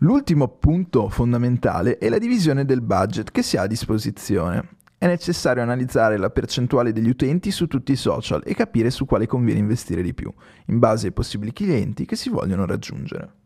L'ultimo punto fondamentale è la divisione del budget che si ha a disposizione. È necessario analizzare la percentuale degli utenti su tutti i social e capire su quale conviene investire di più, in base ai possibili clienti che si vogliono raggiungere.